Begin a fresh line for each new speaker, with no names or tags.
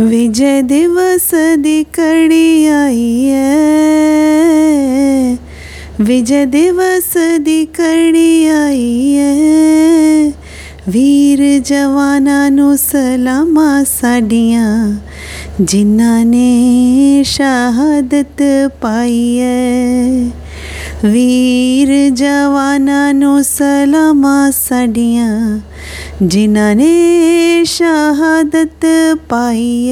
ਵਿਜੇ ਦਿਵਸ ਦੀ ਕੜੀ ਆਈ ਹੈ ਵਿਜੇ ਦਿਵਸ ਦੀ ਕੜੀ ਆਈ ਹੈ ਵੀਰ ਜਵਾਨਾਂ ਨੂੰ ਸਲਾਮਾਂ ਸਾਡੀਆਂ, ਜਿਨ੍ਹਾਂ ਨੇ ਸ਼ਹਾਦਤ ਪਾਈ ਹੈ ਵੀਰ ਜਵਾਨਾਂ ਨੂੰ ਸਲਾਮਾਂ ਸਾਡੀਆਂ, ਜਿਨ੍ਹਾਂ ਨੇ ਸ਼ਹਾਦਤ ਪਾਈ